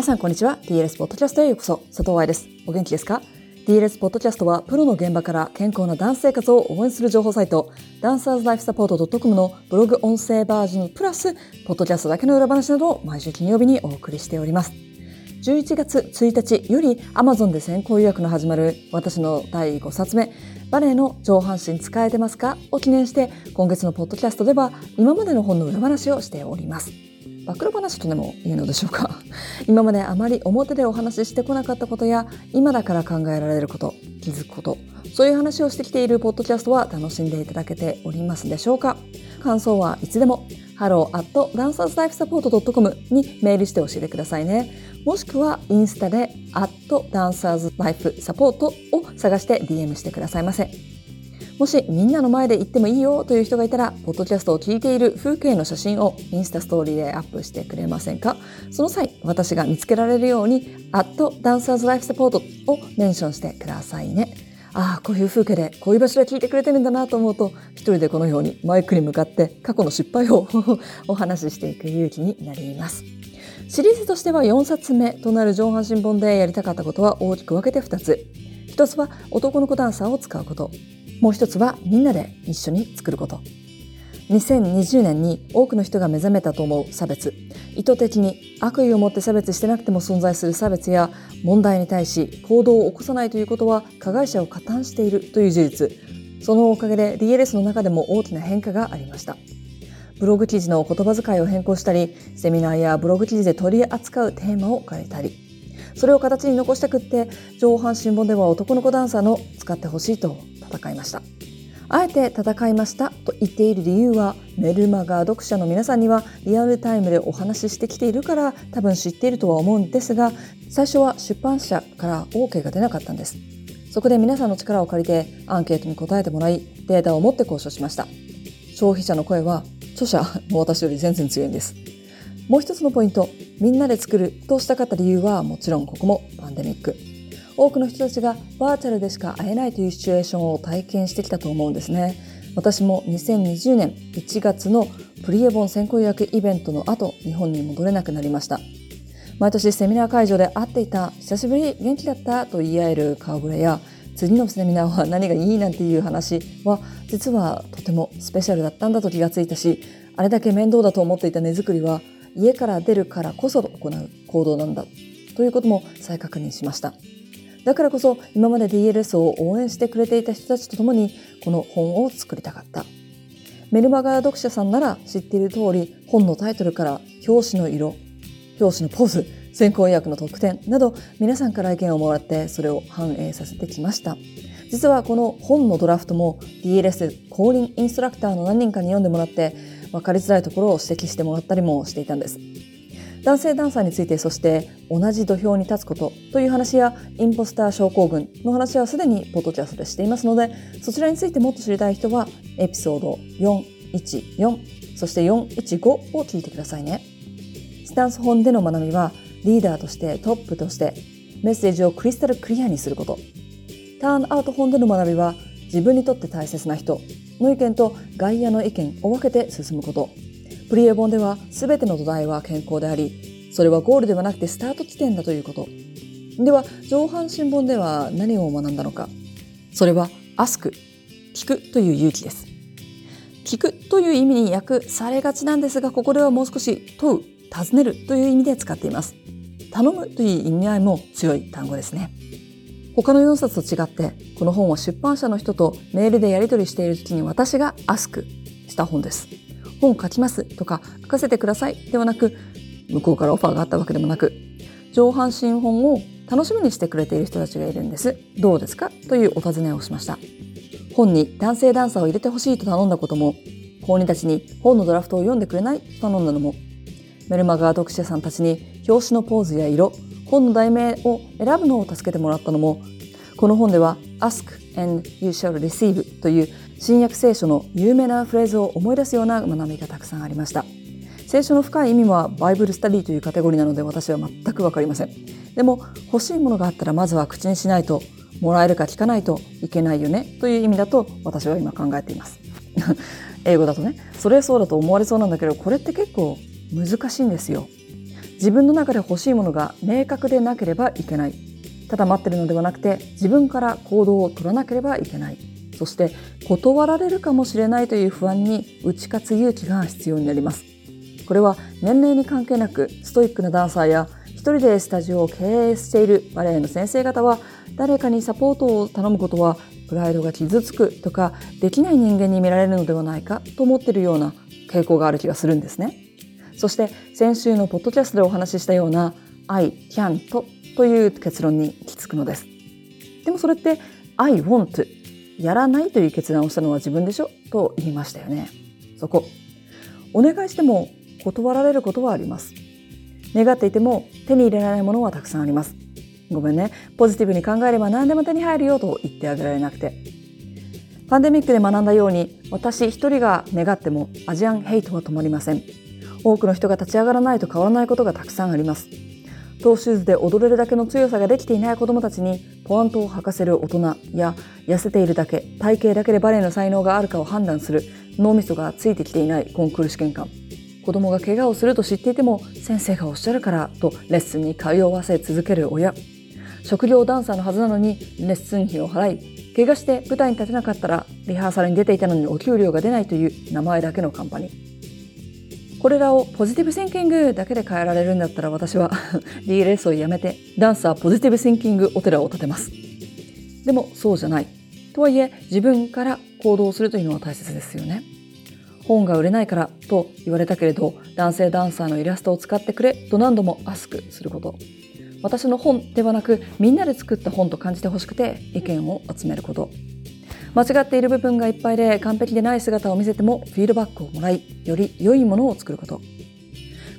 皆さんこんにちは。DLS ポッドキャストへようこそ。佐藤愛です。お元気ですか？DLS ポッドキャストはプロの現場から健康なダンス生活を応援する情報サイト。ダンサーズライフサポート .com のブログ音声バージョンプラスポッドキャストだけの裏話などを毎週金曜日にお送りしております。11月1日より Amazon で先行予約の始まる私の第5冊目バレエの上半身使えてますか？を記念して今月のポッドキャストでは今までの本の裏話をしております。暴露話とでも言うのでしょうか？今まであまり表でお話ししてこなかったことや今だから考えられること気づくことそういう話をしてきているポッドキャストは楽しんでいただけておりますでしょうか？感想はいつでも hello.dancerslifesupport.com にメールして教えてくださいね。もしくはインスタで dancerslifesupport を探して DM してくださいませ。もしみんなの前で言ってもいいよという人がいたら、ポッドキャストを聞いている風景の写真をインスタストーリーでアップしてくれませんか？その際、私が見つけられるように、アットダンサーズライフサポートをメンションしてくださいね。ああ、こういう風景で、こういう場所で聞いてくれてるんだなと思うと、一人でこのようにマイクに向かって過去の失敗を お話ししていく勇気になります。シリーズとしては4冊目となる上半身本でやりたかったことは大きく分けて2つ。1つは男の子ダンサーを使うこと。もう一つはみんなで一緒に作ること。2020年に多くの人が目覚めたと思う差別。意図的に悪意を持って差別してなくても存在する差別や問題に対し行動を起こさないということは加害者を加担しているという事実。そのおかげで DLS の中でも大きな変化がありました。ブログ記事の言葉遣いを変更したり、セミナーやブログ記事で取り扱うテーマを変えたり、それを形に残したくって、上半身本では男の子ダンサーの使ってほしいと戦いました。あえて戦いましたと言っている理由はメルマガ読者の皆さんにはリアルタイムでお話ししてきているから多分知っているとは思うんですが最初は出版社から OK が出なかったんです。そこで皆さんの力を借りてアンケートに答えてもらいデータを持って交渉しました。消費者の声は著者の私より全然強いんです。もう一つのポイントみんなで作るとしたかった理由はもちろんここもパンデミック。多くの人たちがバーチャルでしか会えないというシチュエーションを体験してきたと思うんですね。私も2020年1月のプリエボン先行予約イベントの後、日本に戻れなくなりました。毎年セミナー会場で会っていた、久しぶり元気だったと言い合える顔ぶれや、次のセミナーは何がいいなんていう話は、実はとてもスペシャルだったんだと気がついたし、あれだけ面倒だと思っていた根作りは、家から出るからこそ行う行動なんだということも再確認しました。だからこそ今まで DLS を応援してくれていた人たちと共にこの本を作りたかった。メルマガ読者さんなら知っている通り本のタイトルから表紙の色、表紙のポーズ、先行予約の特典など皆さんから意見をもらってそれを反映させてきました。実はこの本のドラフトも DLS 公認インストラクターの何人かに読んでもらって分かりづらいところを指摘してもらったりもしていたんです。男性ダンサーについてそして同じ土俵に立つことという話やインポスター症候群の話はすでにポッドキャストでしていますのでそちらについてもっと知りたい人はエピソード414そして415を聞いてくださいね。スタンス本での学びはリーダーとしてトップとしてメッセージをクリスタルクリアにすること。ターンアウト本での学びは自分にとって大切な人の意見と外野の意見を分けて進むこと。プリエ本では全ての土台は健康であり、それはゴールではなくてスタート地点だということ。では、上半身本では何を学んだのか。それは、アスク、聞くという勇気です。聞くという意味に訳されがちなんですが、ここではもう少し問う、尋ねるという意味で使っています。頼むという意味合いも強い単語ですね。他の4冊と違って、この本は出版社の人とメールでやり取りしている時に私がアスクした本です。本書きますとか書かせてくださいではなく向こうからオファーがあったわけでもなく上半身本を楽しみにしてくれている人たちがいるんです。どうですかというお尋ねをしました。本に男性ダンサーを入れてほしいと頼んだことも本人たちに本のドラフトを読んでくれないと頼んだのもメルマガ読者さんたちに表紙のポーズや色本の題名を選ぶのを助けてもらったのもこの本では Ask and you shall receive という新約聖書の有名なフレーズを思い出すような学びがたくさんありました。聖書の深い意味はバイブルスタディというカテゴリーなので私は全くわかりません。でも欲しいものがあったらまずは口にしないともらえるか聞かないといけないよねという意味だと私は今考えています。英語だとねそれはそうだと思われそうなんだけどこれって結構難しいんですよ。自分の中で欲しいものが明確でなければいけない。ただ待ってるのではなくて自分から行動を取らなければいけない。そして断られるかもしれないという不安に打ち勝つ勇気が必要になりますこれは年齢に関係なくストイックなダンサーや一人でスタジオを経営しているバレエの先生方は誰かにサポートを頼むことはプライドが傷つくとかできない人間に見られるのではないかと思っているような傾向がある気がするんですね。そして先週のポッドキャストでお話ししたような I can とという結論に行き着くのです。でもそれって I want やらないという決断をしたのは自分でしょ？と言いましたよね。そこ。お願いしても断られることはあります。願っていても手に入れられないものはたくさんあります。ごめんね。ポジティブに考えれば何でも手に入るよと言ってあげられなくて。パンデミックで学んだように私一人が願ってもアジアンヘイトは止まりません。多くの人が立ち上がらないと変わらないことがたくさんあります。トーシューズで踊れるだけの強さができていない子どもたちにポワントを履かせる大人や痩せているだけ体型だけでバレエの才能があるかを判断する脳みそがついてきていないコンクール試験官。子供が怪我をすると知っていても先生がおっしゃるからとレッスンに通わせ続ける親。職業ダンサーのはずなのにレッスン費を払い怪我して舞台に立てなかったらリハーサルに出ていたのにお給料が出ないという名前だけのカンパニー。これらをポジティブシンキングだけで変えられるんだったら私は DLS をやめてダンサーポジティブシンキングお寺を建てます。でもそうじゃない。とはいえ自分から行動するというのは大切ですよね。本が売れないからと言われたけれど男性ダンサーのイラストを使ってくれと何度もアスクすること。私の本ではなくみんなで作った本と感じてほしくて意見を集めること。間違っている部分がいっぱいで完璧でない姿を見せてもフィードバックをもらいより良いものを作ること。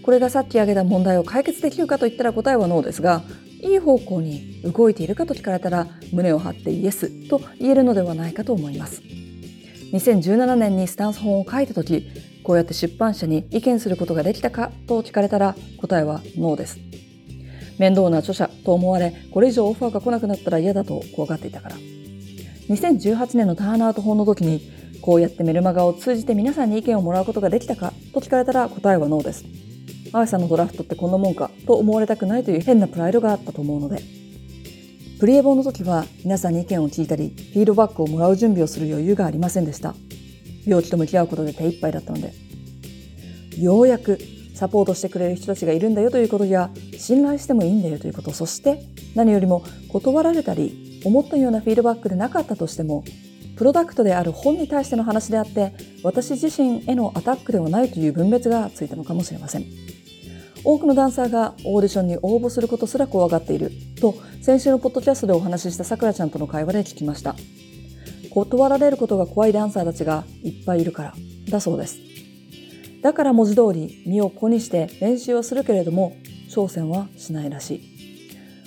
これがさっき挙げた問題を解決できるかといったら答えはノーですがいい方向に動いているかと聞かれたら胸を張ってイエスと言えるのではないかと思います。2017年にスタンス本を書いた時こうやって出版社に意見することができたかと聞かれたら答えはノーです。面倒な著者と思われこれ以上オファーが来なくなったら嫌だと怖がっていたから。2018年のターンアウト法の時にこうやってメルマガを通じて皆さんに意見をもらうことができたかと聞かれたら答えはノーです。アーさんのドラフトってこんなもんかと思われたくないという変なプライドがあったと思うので。プリエボの時は皆さんに意見を聞いたり、フィードバックをもらう準備をする余裕がありませんでした。病気と向き合うことで手一杯だったので。ようやくサポートしてくれる人たちがいるんだよということや、信頼してもいいんだよということ、そして何よりも断られたり思ったようなフィードバックでなかったとしてもプロダクトである本に対しての話であって私自身へのアタックではないという分別がついたのかもしれません。多くのダンサーがオーディションに応募することすら怖がっていると先週のポッドキャストでお話ししたさくらちゃんとの会話で聞きました。断られることが怖いダンサーたちがいっぱいいるからだそうです。だから文字通り身を粉にして練習をするけれども挑戦はしないらしい。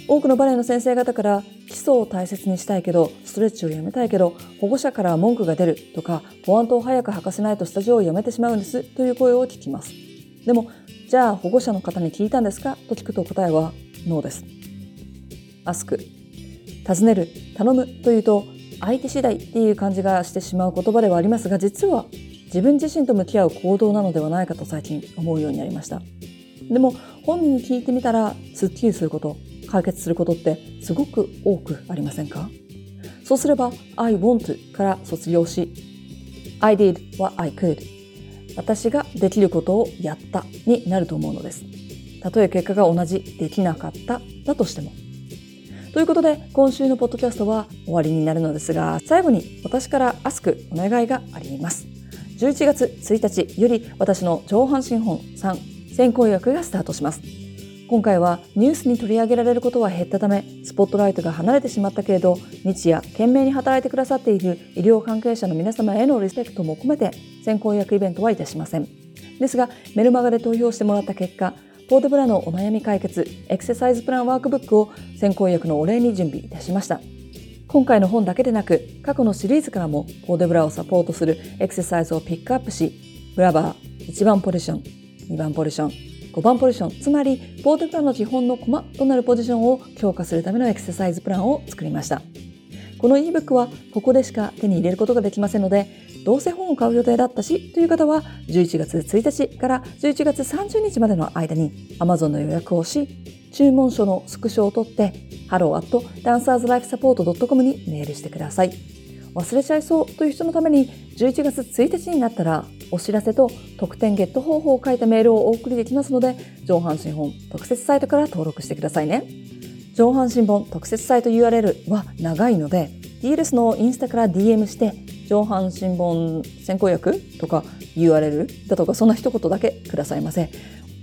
多くのバレエの先生方から基礎を大切にしたいけどストレッチをやめたいけど保護者から文句が出るとかポワントを早く履かせないとスタジオを辞めてしまうんですという声を聞きます。でもじゃあ保護者の方に聞いたんですか？と聞くと答えはノーです。アスク。尋ねる頼むというと相手次第っていう感じがしてしまう言葉ではありますが実は自分自身と向き合う行動なのではないかと最近思うようになりました。でも本人に聞いてみたらすっきりすること。解決することってすごく多くありませんか？そうすれば I want から卒業し I did what I could 私ができることをやったになると思うのです。たとえ結果が同じできなかっただとしても。ということで今週のポッドキャストは終わりになるのですが最後に私からアスクお願いがあります。11月1日より私の上半身本3先行予約がスタートします。今回はニュースに取り上げられることは減ったためスポットライトが離れてしまったけれど日夜懸命に働いてくださっている医療関係者の皆様へのリスペクトも込めて先行予約イベントはいたしません。ですがメルマガで投票してもらった結果ポーデブラのお悩み解決エクササイズプランワークブックを先行予約のお礼に準備いたしました。今回の本だけでなく過去のシリーズからもポーデブラをサポートするエクササイズをピックアップしブラバー1番ポジション2番ポジション5番ポジション、つまりポートプランの基本のコマとなるポジションを強化するためのエクササイズプランを作りました。この ebook はここでしか手に入れることができませんので、どうせ本を買う予定だったしという方は11月1日から11月30日までの間に Amazon の予約をし、注文書のスクショを取って hello.dancerslifesupport.com にメールしてください。忘れちゃいそうという人のために11月1日になったらお知らせと特典ゲット方法を書いたメールをお送りできますので上半身本特設サイトから登録してくださいね。上半身本特設サイト URL は長いので DLS のインスタから DM して上半身本先行訳とか URL だとかそんな一言だけくださいませ。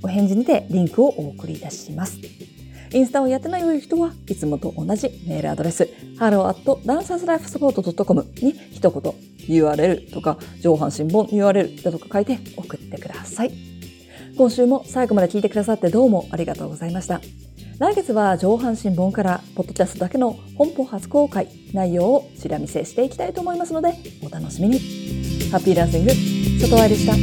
お返事にてリンクをお送りいたします。インスタをやってない人はいつもと同じメールアドレス hello.dancerslifesupport.com に一言 URL とか上半身本 URL だとか書いて送ってください。今週も最後まで聞いてくださってどうもありがとうございました。来月は上半身本からポッドキャストだけの本邦初公開内容をちら見せしていきたいと思いますのでお楽しみに。ハッピーランシング、外愛でした。